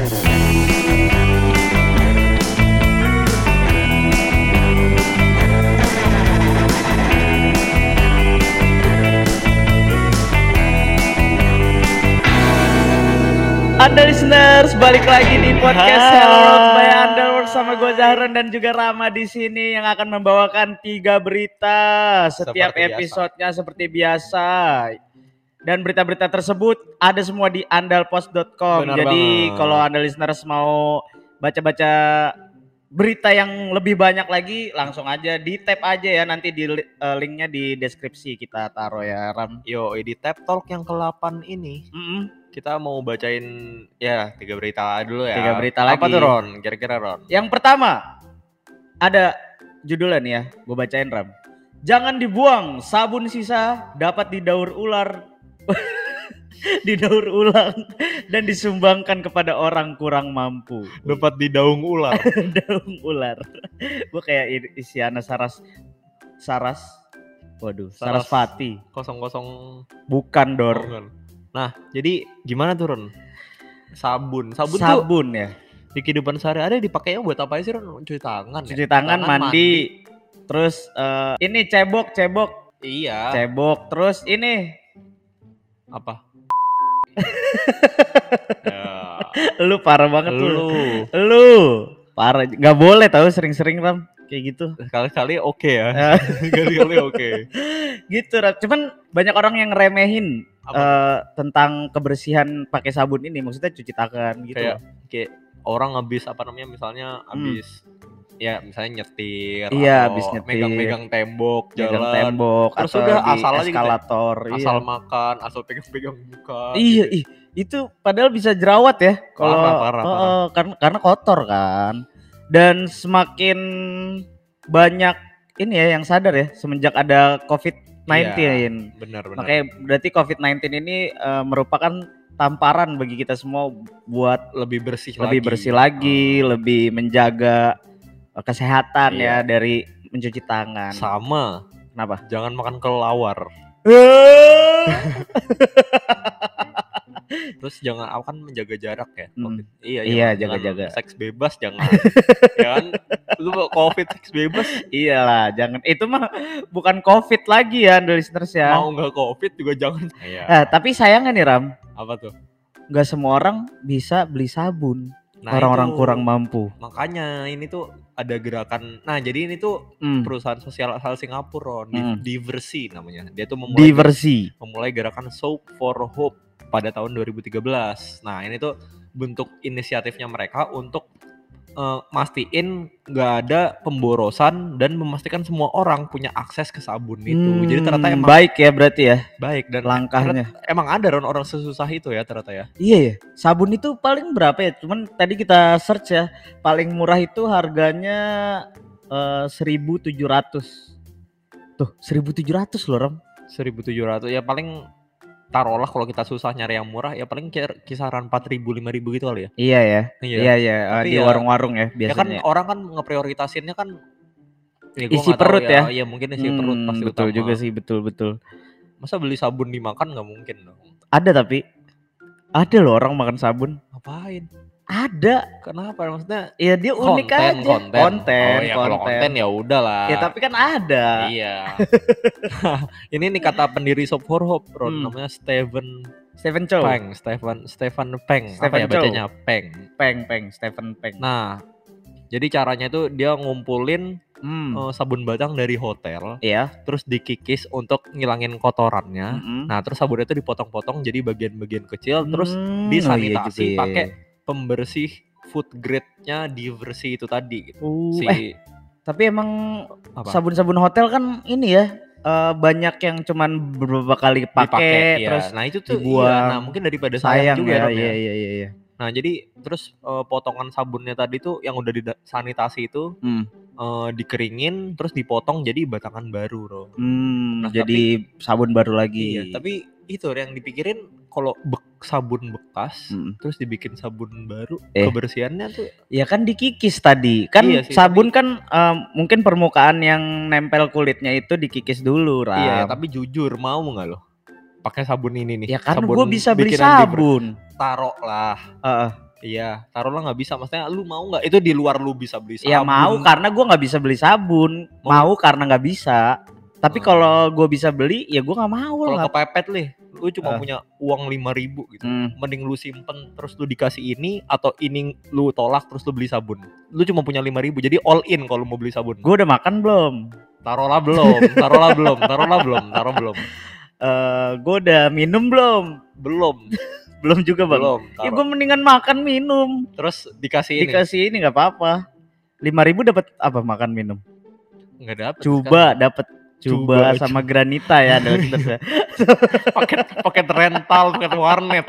Anda listeners, balik lagi di podcast. Hello by Underworld sama gue Zahran dan juga Rama di sini yang akan membawakan tiga berita setiap Seperti biasa. episodenya seperti biasa. Dan berita-berita tersebut ada semua di andalpost.com. Jadi kalau Anda listeners mau baca-baca berita yang lebih banyak lagi langsung aja di tab aja ya nanti di eh, linknya di deskripsi kita taruh ya Ram. Yo, di Tab Talk yang ke-8 ini Mm-mm. kita mau bacain ya tiga berita dulu ya. Tiga berita Apa lagi. tuh Ron? Kira-kira Ron? Yang pertama ada judulnya nih ya, gue bacain Ram. Jangan dibuang, sabun sisa dapat didaur ular, didaur ulang dan disumbangkan kepada orang kurang mampu. Dapat di daung ular. Daung ular. gue kayak Isyana Saras, Saras, waduh, Saras- Sarasvati. Kosong-kosong. Bukan Dor, Bukan. Nah, jadi gimana tuh Ron? Sabun. Sabun, tuh sabun ya. di kehidupan sehari-hari dipakainya buat apa sih Ron? Cuci tangan ya? Cuci tangan, mandi. Terus eh, ini cebok, cebok, Iya. cebok. Terus ini Apa? ya. lu parah banget tuh. Lu Lu parah nggak boleh tahu sering-sering Ram kayak gitu. kali-kali oke ya. Eh, Kali-kali oke. gitu Ram. Cuman banyak orang yang remehin Apa? eh, tentang kebersihan pakai sabun ini maksudnya cuci tangan gitu. Kayak kayak orang habis apa namanya misalnya habis ya misalnya nyetir Hmm. Iya, atau habis nyetir. megang-megang tembok Megang jalan tembok Terus atau udah asal aja gitu ya. eskalator. asal iya. makan asal pegang-pegang muka Iya, gitu. ih, itu padahal bisa jerawat ya kalau Oh, karena karena kotor kan. Dan semakin banyak ini ya yang sadar ya semenjak ada COVID-19. Iya, benar benar Makanya berarti COVID-19 ini eh, merupakan tamparan bagi kita semua buat lebih bersih lebih lagi. bersih lagi, lebih menjaga kesehatan Iya. ya dari mencuci tangan. sama Kenapa? jangan makan kelawar terus jangan aku kan menjaga jarak ya Hmm. COVID. iya Iya, jangan- jaga-jaga. jangan seks bebas jangan ya kan lu covid seks bebas Iyalah, jangan itu mah bukan COVID lagi ya, listeners ya. mau nggak covid juga jangan iya Eh, tapi sayangnya nih Ram, apa tuh nggak semua orang bisa beli sabun. Nah, Orang-orang kurang mampu. makanya ini tuh ada gerakan nah jadi ini tuh Hmm. perusahaan sosial asal Singapura Hmm. Diversi namanya dia tuh memulai Diversi. memulai gerakan Soap for Hope pada tahun 2013 nah ini tuh bentuk inisiatifnya mereka untuk eh, mastiin nggak ada pemborosan dan memastikan semua orang punya akses ke sabun itu jadi ternyata Hmm, emang baik ya berarti ya baik dan langkahnya. ternyata emang ada Ron, orang sesusah itu ya ternyata ya Iya ya, sabun itu paling berapa ya? Cuman tadi kita search ya, paling murah itu harganya eh, 1.700. Tuh, 1.700 loh, Ram. 1700 ya paling taruhlah kalau kita susah nyari yang murah ya paling kisaran 4000 5000 gitu kali ya. Iya ya. Iya. Iya ya, eh, Tapi di ya- warung-warung ya Ya kan biasanya. orang kan ngeprioritasinnya kan ya Isi perut ya. Iya mungkin isi perut Hmm, pasti betul utama. juga sih, betul betul. Masa beli sabun dimakan nggak mungkin dong. Ada tapi ada loh orang makan sabun. Ngapain? Ada. Kenapa? Maksudnya Ya dia unik konten, aja. konten. konten, oh, ya, kalau konten ya udah lah. Ya tapi kan ada. Iya. Ini nih kata pendiri Soap for Hope, Ron, Hmm. namanya Steven Stephen Chow. Peng, Stephen Stephen Peng. Apa ya Chow. bacanya? Peng. Peng, peng, Stephen Peng. Nah, jadi caranya itu dia ngumpulin Hmm. eh, sabun batang dari hotel, Iya. terus dikikis untuk ngilangin kotorannya. Mm-mm. Nah, terus sabunnya itu dipotong-potong jadi bagian-bagian kecil, terus Hmm, disanitasi oh iya ya. pakai pembersih food grade-nya diversi itu tadi gitu. Uh, Si eh, tapi emang sabun-sabun hotel kan ini ya eh, banyak yang cuman beberapa kali dipakai pakai ya. terus nah itu tuh dibuang. iya. Nah, mungkin daripada sayang, sayang juga ya. Ya. Iya iya iya iya. Nah, jadi terus eh, potongan sabunnya tadi tuh yang udah disanitasi itu Hmm. eh, dikeringin terus dipotong jadi batangan baru, Ron. Hmm, Nah, jadi sabun baru lagi. Iya, tapi itu yang dipikirin kalau bek, sabun bekas Mm. terus dibikin sabun baru, Eh. kebersihannya tuh Ya kan dikikis tadi. Kan Iya sih, sabun kan eh, mungkin permukaan yang nempel kulitnya itu dikikis dulu, Ram. iya, tapi jujur mau nggak lo pakai sabun ini nih? ya sabun gue bisa beli sabun. Taruh lah. Heeh. Iya, taruhlah nggak bisa. Maksudnya lu mau nggak? Itu di luar lu bisa beli sabun. Ya mau karena gua nggak bisa beli sabun. Mau. Mau, karena nggak bisa. Tapi Hmm. kalau gua bisa beli, ya gua nggak mau Kalau lah. kepepet nih, lu cuma Ah. punya uang lima ribu gitu. Hmm. Mending lu simpen terus lu dikasih ini atau ini lu tolak terus lu beli sabun. Lu cuma punya lima ribu, jadi all in kalau mau beli sabun. Gua udah makan belum? Taruhlah belum, taruhlah belum, taruhlah belum, taruh belum, Eh, gua udah minum belum? belum, Belum juga bang. belum. Ya taruh. gua mendingan makan minum. Terus dikasih ini, Dikasih ini nggak apa-apa. Lima ribu dapat apa makan minum? nggak dapet. Coba dapat Coba, coba sama granita ya ya. paket paket rental, paket warnet.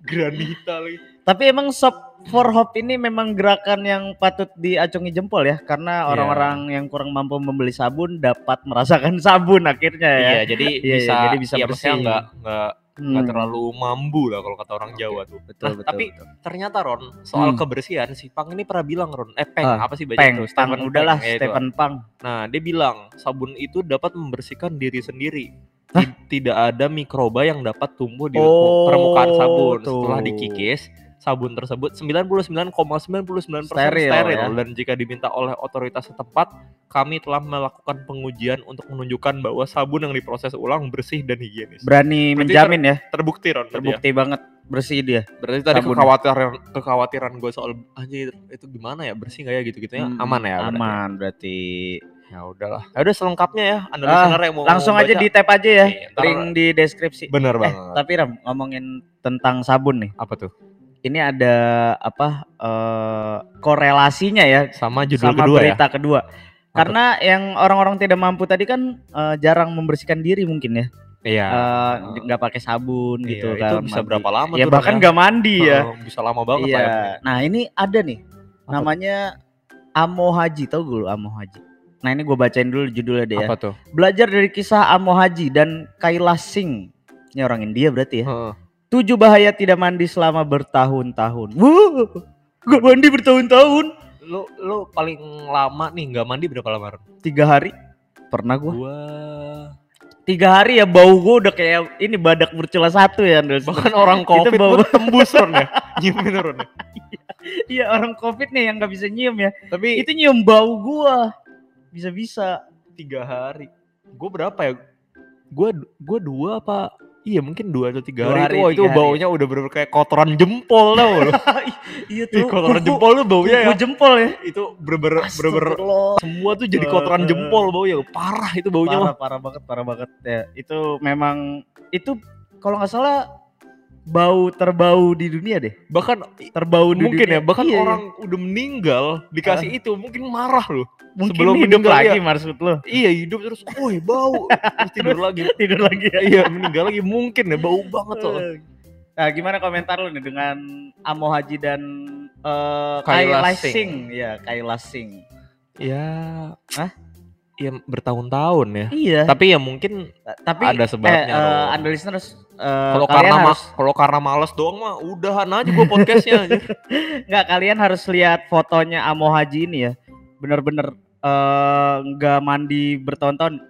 Granita lagi. Tapi emang shop for hope ini memang gerakan yang patut diacungi jempol ya karena Iya. orang-orang yang kurang mampu membeli sabun dapat merasakan sabun akhirnya ya. Iya, jadi Iya, iya, bisa, jadi bisa iya, bersih. maksudnya nggak nggak Hmm, nggak terlalu mambu lah kalau kata orang Jawa tuh. betul Nah, betul. tapi betul. ternyata Ron soal Hmm. kebersihan si Pang ini pernah bilang Ron, eh Peng Ah, apa sih baca itu? Pang Stephen udahlah Peng, ya. Stephen Pang. Nah, dia bilang sabun itu dapat membersihkan diri sendiri. Hah? Ti- Tidak ada mikroba yang dapat tumbuh di Oh, permukaan sabun. Setelah tuh. dikikis, sabun tersebut 99,99% steril, Steril, ya. dan jika diminta oleh otoritas setempat, kami telah melakukan pengujian untuk menunjukkan bahwa sabun yang diproses ulang bersih dan higienis. Berani Berarti menjamin ya, Terbukti Ron, berarti ya? terbukti banget bersih dia. Berarti tadi Sabun. kekhawatiran kekhawatiran gue soal anjir itu gimana ya bersih nggak ya gitu-gitunya Hmm, aman ya berarti? Aman berarti. Ya udahlah. Ya udah selengkapnya ya Anda Ah, listener yang mau Langsung mau aja di tap aja ya, Iya, link di deskripsi. Bener Eh, banget. tapi Ram ngomongin tentang sabun nih. Apa tuh? Ini ada apa eh, korelasinya ya Sama judul sama kedua ya. berita kedua. Karena yang orang-orang tidak mampu tadi kan eh, jarang membersihkan diri mungkin ya. Iya. Eh, nggak pakai sabun Iya, gitu itu kan. bisa mandi. berapa lama Ya tuh, bahkan nggak mandi ya. Bisa lama banget Iya. ya. Nah, ini ada nih. Apa? Namanya Amo Haji, tahu gue lu Amo Haji. Nah, ini gue bacain dulu judulnya deh ya. Apa tuh? Belajar dari kisah Amo Haji dan Kailas Singh. Ini orang India berarti ya. Heeh. Tujuh bahaya tidak mandi selama bertahun-tahun. Wuh, gak mandi bertahun-tahun. Lu lu paling lama nih nggak mandi berapa lama? Tiga hari. Pernah gua. Gua Tiga hari ya bau gua udah kayak ini badak bercula satu ya. Andres. bahkan orang covid bau- pun tembus Ron ya. Nyiumin Ron ya. Iya orang covid nih yang nggak bisa nyium ya. Tapi Itu nyium bau gua. Bisa-bisa. tiga hari. Gue berapa ya? Gue gue dua apa? Iya mungkin dua atau tiga hari, hari, itu. Wah itu hari. baunya udah bener kayak kotoran jempol tau lo. iya Ih, kotoran jempol tuh baunya ya. jempol ya. Itu bener-bener bener-bener Astagfirullah. semua tuh jadi kotoran jempol baunya. Parah itu baunya mah. parah parah banget parah banget ya itu memang itu kalau nggak salah bau terbau di dunia deh Bahkan terbau di mungkin dunia. ya, bahkan Iya, iya. orang udah meninggal dikasih itu mungkin marah loh. mungkin sebelum hidup meninggal, lagi iya. maksud lo Iya hidup terus, woi bau, terus tidur lagi. tidur lagi ya Iya meninggal lagi mungkin ya bau banget loh. nah gimana komentar lo nih dengan Amo Haji dan eh Kailas Kailas Singh. Singh ya Kailas Singh Ya, Hah? Ya bertahun-tahun ya. iya Tapi ya mungkin tapi ada sebabnya, eh, eh, Ron. Anda listeners eh, kalau karena harus kalau karena males doang mah udahan aja gua podcastnya anjir. nggak kalian harus lihat fotonya Amo Haji ini ya bener-bener eh, nggak mandi bertahun-tahun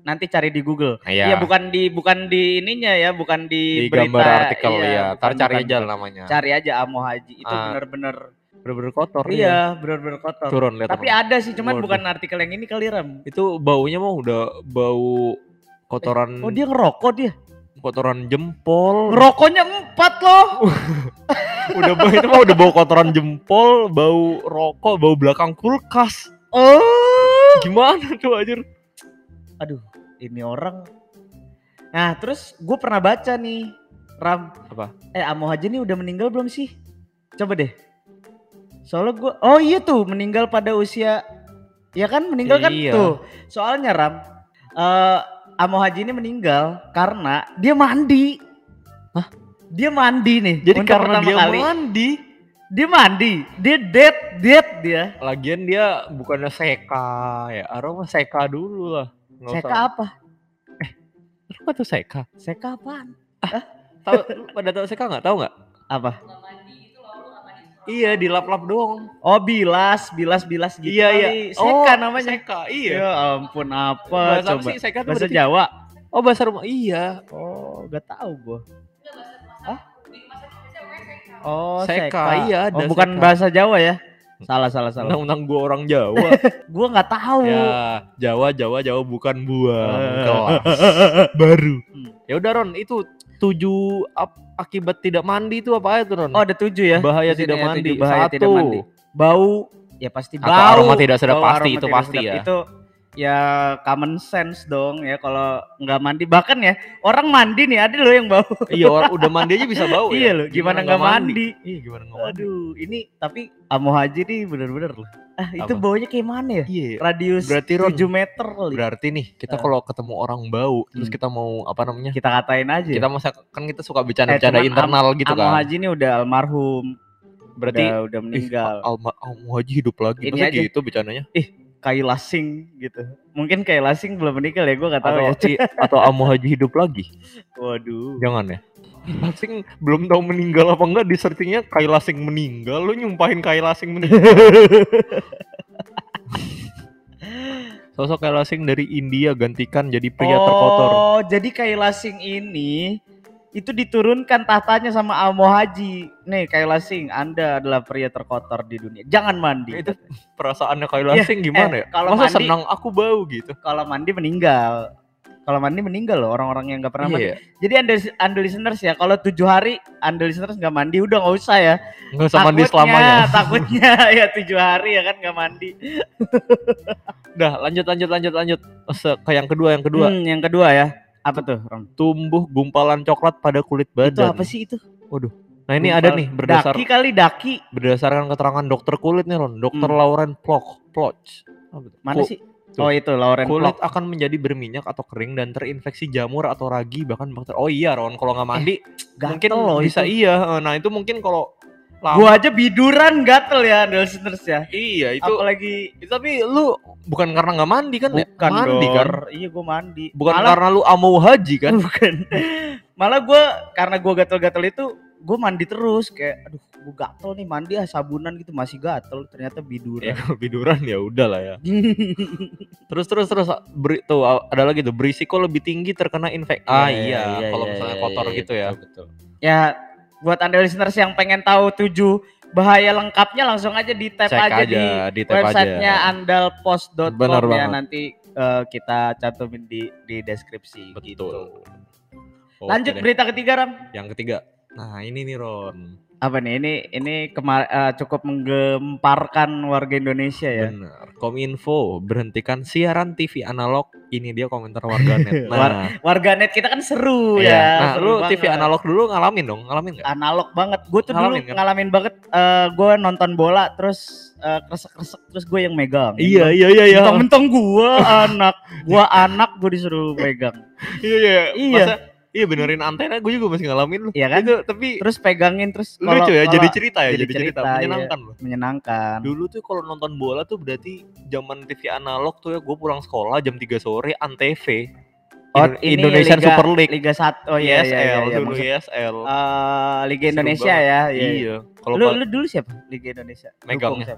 nanti cari di Google Iya. Iya bukan di bukan di ininya ya, bukan di, di berita. gambar artikel ya. Ntar bukan- cari bukan. aja namanya. Cari aja Amo Haji. Itu Ah, bener-bener Bener-bener kotor ya. iya, bener-bener kotor. Turun lihat. Tapi ada sih, cuman Waduh. bukan artikel yang ini kali Ram. itu baunya mah udah bau kotoran Oh dia ngerokok dia. kotoran jempol. Ngerokoknya empat loh. udah bau itu mah udah bau kotoran jempol, bau rokok, bau belakang kulkas. Oh. Gimana tuh anjir? Aduh, ini orang. Nah terus gue pernah baca nih, Ram. Apa? Eh Amo Haji ini udah meninggal belum sih? Coba deh. Soalnya gue, oh iya tuh meninggal pada usia, ya kan meninggal kan Iya. tuh. Soalnya Ram, eh Amo Haji ini meninggal karena dia mandi. Hah? Dia mandi nih. Jadi untuk karena dia kali. mandi, dia mandi, dia dead, dead dia. lagian dia bukannya seka ya. Aroma seka dulu lah. Nggak Seka usah- apa? Lu nggak tahu seka? Seka apaan? Tahu lu pada tahu seka nggak? Tahu nggak? Apa? Iya, dilap-lap doang. Oh bilas, bilas, bilas gitu. iya, iya. Seka namanya. Seka, iya. Ya ampun apa Bahasa apa coba? sih seka Bahasa berarti? Jawa. Oh, bahasa rumah. Iya. Oh, gak tahu gua. Oh, Seka, iya, ada Oh, bukan seka. bahasa Jawa ya? Salah, salah, salah. Undang-undang gua orang Jawa. Gua nggak tahu. ya, Jawa, Jawa, Jawa bukan. Eh. Kelas baru. Hmm. Ya udah Ron, itu tujuh ap- akibat tidak mandi itu apa itu Ron? Oh, ada tujuh ya. bahaya tidak mandi. tujuh bahaya Satu. tidak mandi. Bau, ya pasti Atau bau. aroma tidak sedap, Bau pasti, itu pasti sedap. ya. Itu ya common sense dong ya kalau nggak mandi bahkan ya orang mandi nih ada loh yang bau iya, orang udah mandi aja bisa bau iya ya. loh gimana nggak mandi? Iya, gimana nggak mandi? aduh ini tapi Amo Haji nih bener-bener loh ah itu Apa? baunya kayak mana ya Iya. radius Berarti, Ron, 7 meter kali Berarti nih kita Eh. kalau ketemu orang bau terus Hmm. kita mau apa namanya? kita katain aja Kita masa kan kita suka bercanda-bercanda cuman internal gitu Amo kan. Haji ini udah almarhum Berarti udah, udah meninggal Ih, Alma, Alma Haji hidup lagi. Ini Masa aja. gitu bercandanya? Kai Lasing gitu. Mungkin Kai Lasing belum meninggal ya gue nggak tahu Atau, ya. atau Alma Haji hidup lagi? waduh. Jangan ya. Lasing belum tahu meninggal apa enggak di searchingnya Kai Lasing meninggal lu nyumpahin Kai Lasing meninggal. Sosok Kai Lasing dari India gantikan jadi pria terkotor. Oh, jadi Kai Lasing ini itu diturunkan tahtanya sama Amo Haji. Nih Kai Lasing, Anda adalah pria terkotor di dunia. Jangan mandi. Itu perasaannya Kai Lasing gimana ya eh, kalau masa mandi- senang aku bau gitu Kalau mandi meninggal. Kalau mandi meninggal loh orang-orang yang nggak pernah mandi. iya Jadi anda, anda listeners ya, kalau tujuh hari anda listeners nggak mandi, udah nggak usah ya. nggak usah mandi Takutnya- selamanya Takutnya ya tujuh hari ya kan nggak mandi. Udah lanjut lanjut lanjut lanjut Se- ke yang kedua yang kedua Hmm, yang kedua ya. Apa tuh, tumbuh gumpalan coklat pada kulit Itu badan apa sih itu? nah ini ada nih berdasar Daki kali daki. berdasarkan keterangan dokter kulit nih Ron dokter Hmm. Lauren Ploch Ploch? Mana Ku- sih? tuh. Oh itu Lauren kulit Ploch. akan menjadi berminyak atau kering dan terinfeksi jamur atau ragi bahkan bakteri. Oh iya Ron, kalau nggak mandi mungkin Gatel loh bisa itu. iya. Eh, Nah itu mungkin kalau lama. Gua aja biduran gatel ya listeners ya. iya itu. Apalagi Tapi lu bukan karena nggak mandi kan? ya? bukan mandi kan? Dor. Iya gua mandi. Bukan Malah karena lu amau haji kan? bukan. Malah gua karena gua gatel-gatel itu gua mandi terus kayak aduh gua gatel nih mandi ah sabunan gitu masih gatel ternyata ya biduran. kalau tiduran ya udah lah ya. Terus terus terus beri, tuh ada lagi tuh berisiko lebih tinggi terkena infeksi. Ah iya, kalau misalnya kotor gitu ya. Betul, betul. Ya buat anda listeners yang pengen tahu tujuh bahaya lengkapnya langsung aja di tap Cek aja, aja, di di websitenya andalpost.com Benar ya banget. nanti eh, kita cantumin di di deskripsi Betul. gitu. Lanjut deh. berita ketiga Ram. Yang ketiga. Nah ini nih Ron. Apa nih? Ini ini kemar eh, cukup menggemparkan warga Indonesia ya. Benar. Kominfo berhentikan siaran TV analog. Ini dia komentar warganet. War- Nah, Warganet kita kan seru iya. ya. Nah, seru lu banget. TV analog dulu ngalamin dong, ngalamin nggak? analog banget. Gue tuh Ngalamin dulu kan? ngalamin banget. eh gue nonton bola terus eh, kresek-kresek terus gue yang megang. iya iya iya. Mentang-mentang gue anak, gue anak gue disuruh megang. Iya iya. Iya. Masa iya benerin antena gue juga masih ngalamin. Iya kan? Itu tapi Terus pegangin terus lucu ya kalau- jadi cerita ya, jadi jadi, cerita, cerita, iya. menyenangkan loh. menyenangkan. Dulu tuh kalau nonton bola tuh berarti zaman TV analog tuh ya gue pulang sekolah jam 3 sore Antv. Oh, ini Indonesian Liga- Super League. Liga 1. Oh iya iya iya. iya. dulu Maksud- ISL. eh, Liga Indonesia ya. Iya. Iya. Kalau Lu, lu dulu siapa? Liga Indonesia. Megangnya.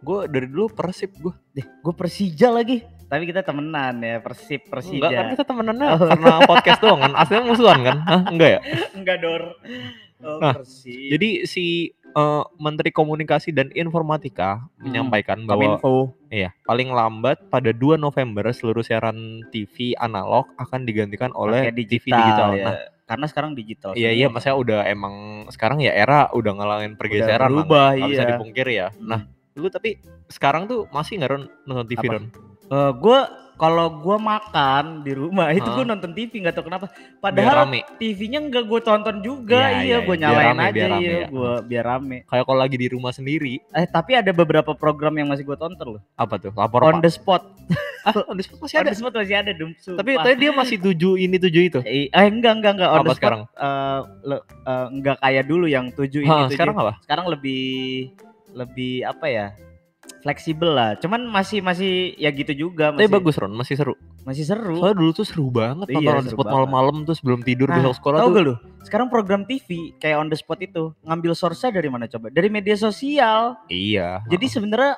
gue dari dulu Persib gue. Deh, gue Persija lagi. Tapi kita temenan ya, Persib, Persija. Enggak kan kita temenannya Oh. karena podcast doang kan. Aslinya musuhan kan? Hah? Enggak ya? Enggak dor. Oh, Nah, Persib. Jadi si eh, Menteri Komunikasi dan Informatika Hmm, menyampaikan bahwa Kominfo. iya, paling lambat pada 2 November seluruh siaran TV analog akan digantikan oleh Pakai TV digital. ya. Nah, Karena sekarang digital. iya iya maksudnya udah emang sekarang ya era udah ngalamin pergeseran lah, berubah, nggak bisa iya. dipungkiri ya. Hmm. Nah, lu tapi sekarang tuh masih nggak nonton TV Apa? Ron? Gue kalau gue makan di rumah itu gue nonton TV nggak tahu kenapa. Padahal. TV-nya nggak gue tonton juga. Iya, Iya, iya, gue iya. Nyalain rame, aja biar rame iya, ya. gue biar rame. Kayak kalau lagi di rumah sendiri, Eh tapi ada beberapa program yang masih gue tonton loh. apa tuh? Lapor On Pak. the spot. Ah, on the spot masih On ada. the spot masih ada dong. Tapi tadi dia masih tujuh ini tujuh itu. Eh, eh, enggak enggak enggak on Apa the spot. sekarang? eh, le- eh, enggak kayak dulu yang tujuh ini tujuh. sekarang apa? sekarang lebih lebih apa ya? Fleksibel lah. Cuman masih masih ya gitu juga Tapi masih bagus Ron, masih seru. masih seru. Soalnya dulu tuh seru banget Iya, nonton on the spot malam-malam tuh sebelum tidur Nah, besok sekolah Tahu tuh. gak lu? Sekarang program TV kayak on the spot itu ngambil source dari mana coba? Dari media sosial. Iya. Jadi sebenarnya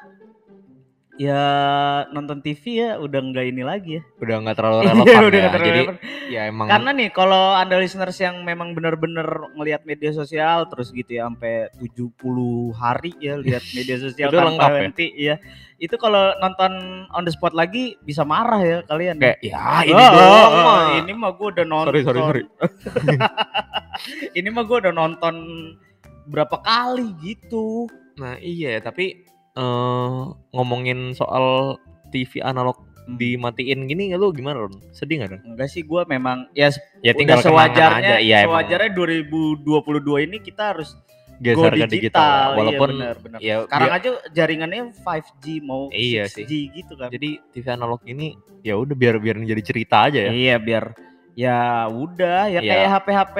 Ya nonton TV ya udah nggak ini lagi ya. Udah nggak terlalu Iya, relevan udah ya. terlalu Jadi relevan. ya emang Karena nih kalau anda listeners yang memang bener-bener ngelihat media sosial terus gitu ya sampai 70 hari ya lihat media sosial Itu tanpa lengkap ya? henti ya. Itu kalau nonton on the spot lagi bisa marah ya kalian. kayak ya ini Oh, doang oh, mah. Ini mah gue udah nonton. Sorry sorry sorry. ini mah gue udah nonton berapa kali gitu. Nah iya tapi eh ngomongin soal TV analog Hmm. dimatiin gini lu gimana Ron? Sedih gak Ron? Enggak sih gue memang ya Ya udah sewajarnya Iya emang sewajarnya 2022 ini kita harus geser go ke digital. Walaupun iya benar, benar. ya sekarang biar- aja jaringannya 5G mau Iya 6G gitu kan. jadi TV analog ini ya udah biar biar jadi cerita aja ya. Iya biar ya udah ya Iya. kayak HP-HP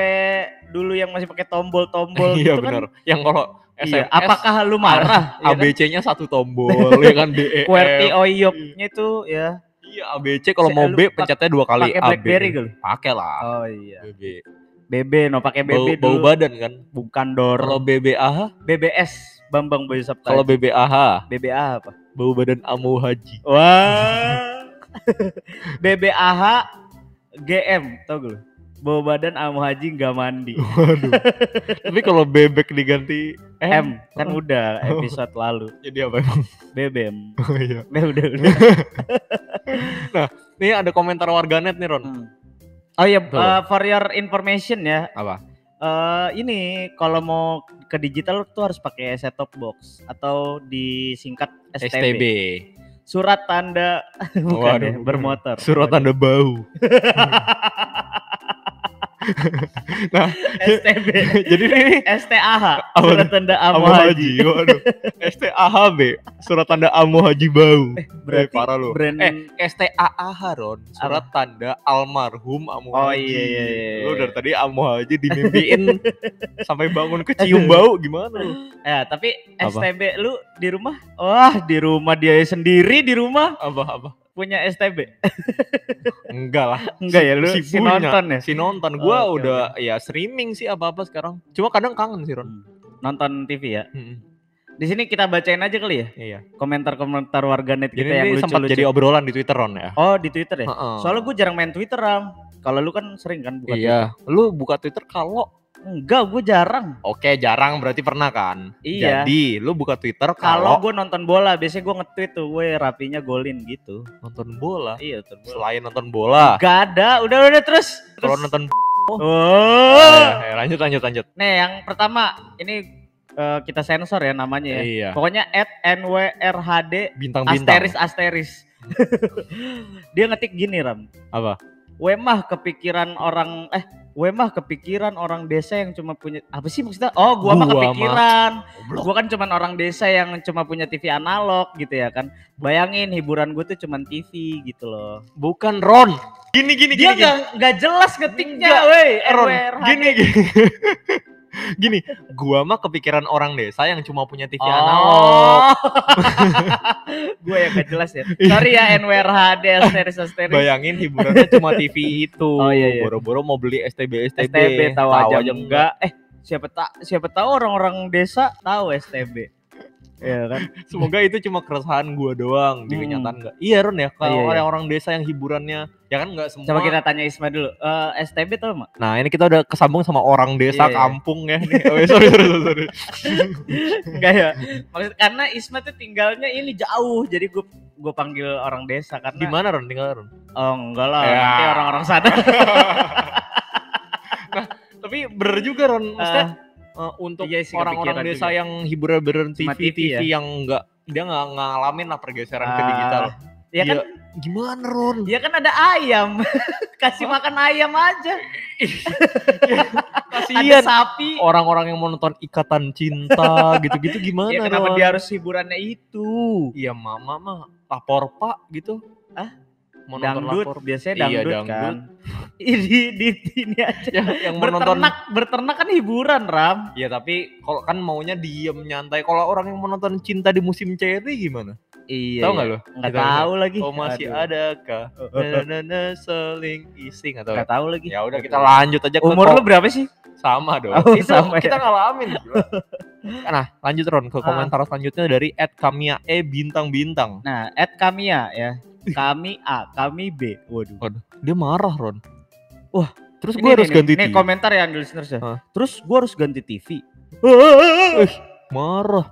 dulu yang masih pakai tombol-tombol Iya gitu benar. kan. Yang kalau Iya, apakah lu marah? ya kan? ABC-nya satu tombol ya kan DE. QWERTY OYOK-nya itu ya Iya ABC kalau mau B pencetnya dua kali pakai AB. BlackBerry gitu. Pakai lah. Oh iya. BB. BB no pakai Bau, BB bau dulu. badan kan. Bukan Dor. Kalau BBAH, BBS Bambang Boy Sapta. kalau BBAH, BBA apa? bau badan Amu Haji. Wah. BBAH GM tau gue. Bawa badan Amu Haji nggak mandi. Waduh. Tapi kalau bebek diganti M kan Oh. udah episode lalu. Jadi apa emang? BBM. Oh iya. Udah udah udah. Nih ada komentar warganet nih Ron. Hmm. Oh iya, Tuh. uh, for your information ya. Apa? eh ini kalau mau ke digital tuh harus pakai set top box atau disingkat STB. STB. Surat tanda bukan Waduh, ya, bermotor. Surat tanda bau. STB. Jadi ini STAH. Surat tanda Amu Amu Haji. Haji. Waduh. STAHB. Surat tanda Amu Haji bau. Berarti Eh, parah lu. brand Eh, STAAH Ron. Surat tanda almarhum Amu Oh, Haji. iya, iya, iya. Lu dari tadi Amu Haji dimimpiin sampai bangun kecium bau gimana lu? Ya, tapi Apa? STB lu di rumah? Wah, di rumah dia sendiri di rumah Apa apa? Punya STB. Enggak lah. Enggak ya lu Si si, punya. nonton ya? Si nonton gua Oh, oke, udah ya streaming sih apa-apa sekarang. Cuma kadang kangen sih Ron. Nonton TV ya. Hmm, Di sini kita bacain aja kali ya Iya. komentar-komentar warganet kita yang ini sempat lucu-lucu. jadi obrolan di Twitter Ron ya. Oh, di Twitter ya? Heeh. Soalnya gue jarang main Twitter, Ram. Kalau lu kan sering kan buka Iya. Lu buka Twitter kalau Twitter. Enggak, gue jarang. Oke, jarang berarti pernah kan? Iya. Jadi, lu buka Twitter Kalau kalau gue nonton bola, biasanya gue nge-tweet tuh, gue rapinya golin gitu. nonton bola. Iya, nonton bola. Selain nonton bola, Gak ada, udah udah terus. kalau Terus. nonton Oh. Eh, lanjut lanjut lanjut. Nih, yang pertama ini eh, kita sensor ya namanya ya. Iya. Pokoknya at NWRHD Bintang-bintang. asteris asteris. Dia ngetik gini Ram. Apa? Wemah kepikiran orang eh Wemah kepikiran orang desa yang cuma punya apa sih maksudnya? Oh, gua, mah Gua mah. kepikiran. Goblok. Gua kan cuman orang desa yang cuma punya TV analog gitu ya kan. Bayangin hiburan gue tuh cuman TV gitu loh. Bukan Ron. Gini gini Dia gini. nggak nggak jelas ngetiknya, weh. Ron, gini gini. gini, gua mah kepikiran orang desa yang cuma punya TV Oh. analog. gue yang gak jelas ya. Sorry ya NWRHD asteris asteris. Bayangin hiburannya cuma TV itu. Oh, iya, iya. Boro-boro mau beli STB STB. STB tahu aja enggak. enggak. Eh siapa tak siapa tahu orang-orang desa tahu STB. Iya kan? Semoga itu cuma keresahan gua doang di Hmm. kenyataan enggak. Iya Ron ya, kalau Iya, iya. orang-orang desa yang hiburannya ya kan enggak semua. Coba kita tanya Isma dulu. Eh STB tahu mak? Nah, ini kita udah kesambung sama orang desa Iya, iya. kampung ya nih. Oh, sorry sorry sorry. Enggak ya. Maksud karena Isma tuh tinggalnya ini jauh. Jadi gue gue panggil orang desa karena Di mana Ron tinggal Ron? Oh enggak lah, Ya. nanti orang-orang sana. Tapi bener juga Ron, maksudnya eh, untuk iya orang-orang desa juga. yang hiburan beneran TV, TV, TV ya? yang enggak dia nggak ngalamin lah pergeseran ke Ah, digital. ya kan? Iya. Gimana Ron? Ya kan ada ayam. Kasih makan ayam aja. Ada Kasihan sapi. orang-orang yang mau nonton Ikatan Cinta gitu-gitu gimana Ya kenapa Ron? dia harus hiburannya itu? Iya mama mah lapor pak gitu. Ah? Mau Dangdut, lapor. biasanya Iya, dangdut, dangdut. kan. Ini di ini aja. yang, yang mau nonton berternak, berternak kan hiburan, Ram. Ya tapi kalau kan maunya diem nyantai. Kalau orang yang mau nonton cinta di musim cherry gimana? Iya. Tahu iya. nggak lo? Nggak tahu lagi. Oh masih Aduh. adakah? Na, na, na, seling isi nggak tahu. Nggak tahu lagi. Ya udah kita lanjut aja ke Umur lu berapa sih? sama dong. Oh, Itu sama kita ya. ngalamin. nah, lanjut Ron ke Ah. komentar selanjutnya dari @kamia e bintang bintang. Nah, at Kamia ya. Kami A, kami B. Waduh. Dia marah Ron. Wah, terus Ini gue harus nih, ganti nih, TV. komentar ya listeners ya. Hah? Terus gua harus ganti TV. Marah.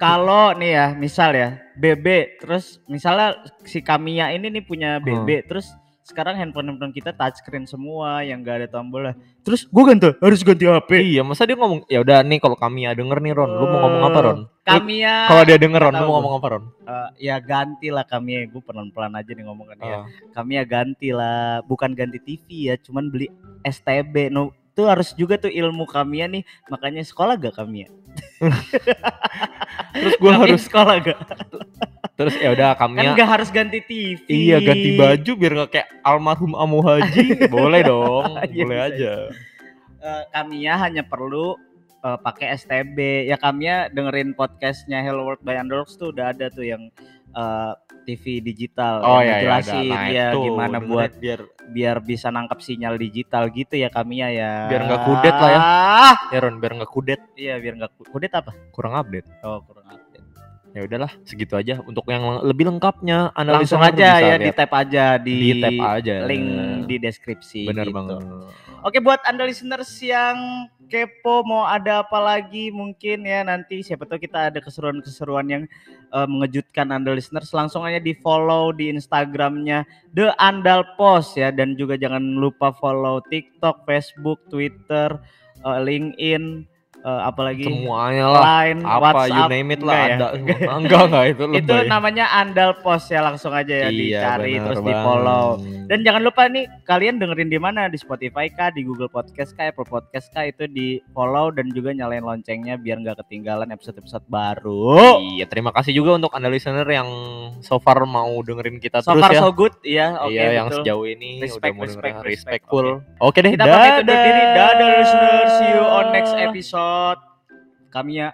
Kalau nih ya, misal ya, BB terus misalnya si Kamia ini nih punya BB terus sekarang handphone-handphone kita touchscreen semua yang gak ada tombolnya. Terus gua ganti harus ganti HP. Iya, masa dia ngomong ya udah nih kalau Kamia denger nih Ron, lu mau ngomong apa Ron? Lu- Kamia Kalau dia denger Ron, lu mau ngomong apa Ron? eh, ya ganti lah Kamia, gue pelan-pelan aja nih ngomongin ya. Ah. Kamia ganti lah, bukan ganti TV ya, cuman beli STB. No, itu harus juga tuh ilmu Kamia nih, makanya sekolah gak Kamia? Terus gue harus sekolah gak? terus ya udah Kan Kamia gak harus ganti TV. Iya ganti baju biar nggak kayak almarhum Amo Haji. boleh dong, Iya, boleh bisa, aja. Eh, Kamia hanya perlu eh, pakai STB. Ya Kamia dengerin podcastnya Hello World by Underdogs tuh udah ada tuh yang eh, TV digital Oh yang ya ya ada. ngejelasin Nah, ya itu gimana buat biar biar bisa nangkap sinyal digital gitu ya Kamia ya. Biar nggak kudet lah ya. Ah, ya Ron biar nggak kudet, Iya biar nggak ku- kudet apa? kurang update. Oh kurang update. Ya udahlah, segitu aja. Untuk yang lebih lengkapnya Anda Langsung aja ya di tap aja di, di tap aja. link di deskripsi. Bener gitu. banget. Oke buat anda listeners yang kepo mau ada apa lagi mungkin ya nanti siapa tahu kita ada keseruan-keseruan yang eh, mengejutkan anda listeners langsung aja di follow di Instagramnya The Andal Post ya dan juga jangan lupa follow TikTok, Facebook, Twitter, eh, LinkedIn, eh, apalagi Semuanya lah. Line, Apa WhatsApp, you name it lah enggak ya? ada. Enggak enggak itu lebay. itu namanya Andal Post ya langsung aja ya Iya, dicari terus di follow. Dan jangan lupa nih kalian dengerin di mana di Spotify kah, di Google Podcast kah, Apple Podcast kah itu di follow dan juga nyalain loncengnya biar nggak ketinggalan episode-episode baru. Iya, terima kasih juga untuk Anda listener yang so far mau dengerin kita So terus far ya. so good ya. Oke iya, yang sejauh ini Respect, udah mau respect, dengerin respect. respectful. Oke deh, Kita pamit undur dadah. diri. Dadah listeners, see you on next episode. Kami ya.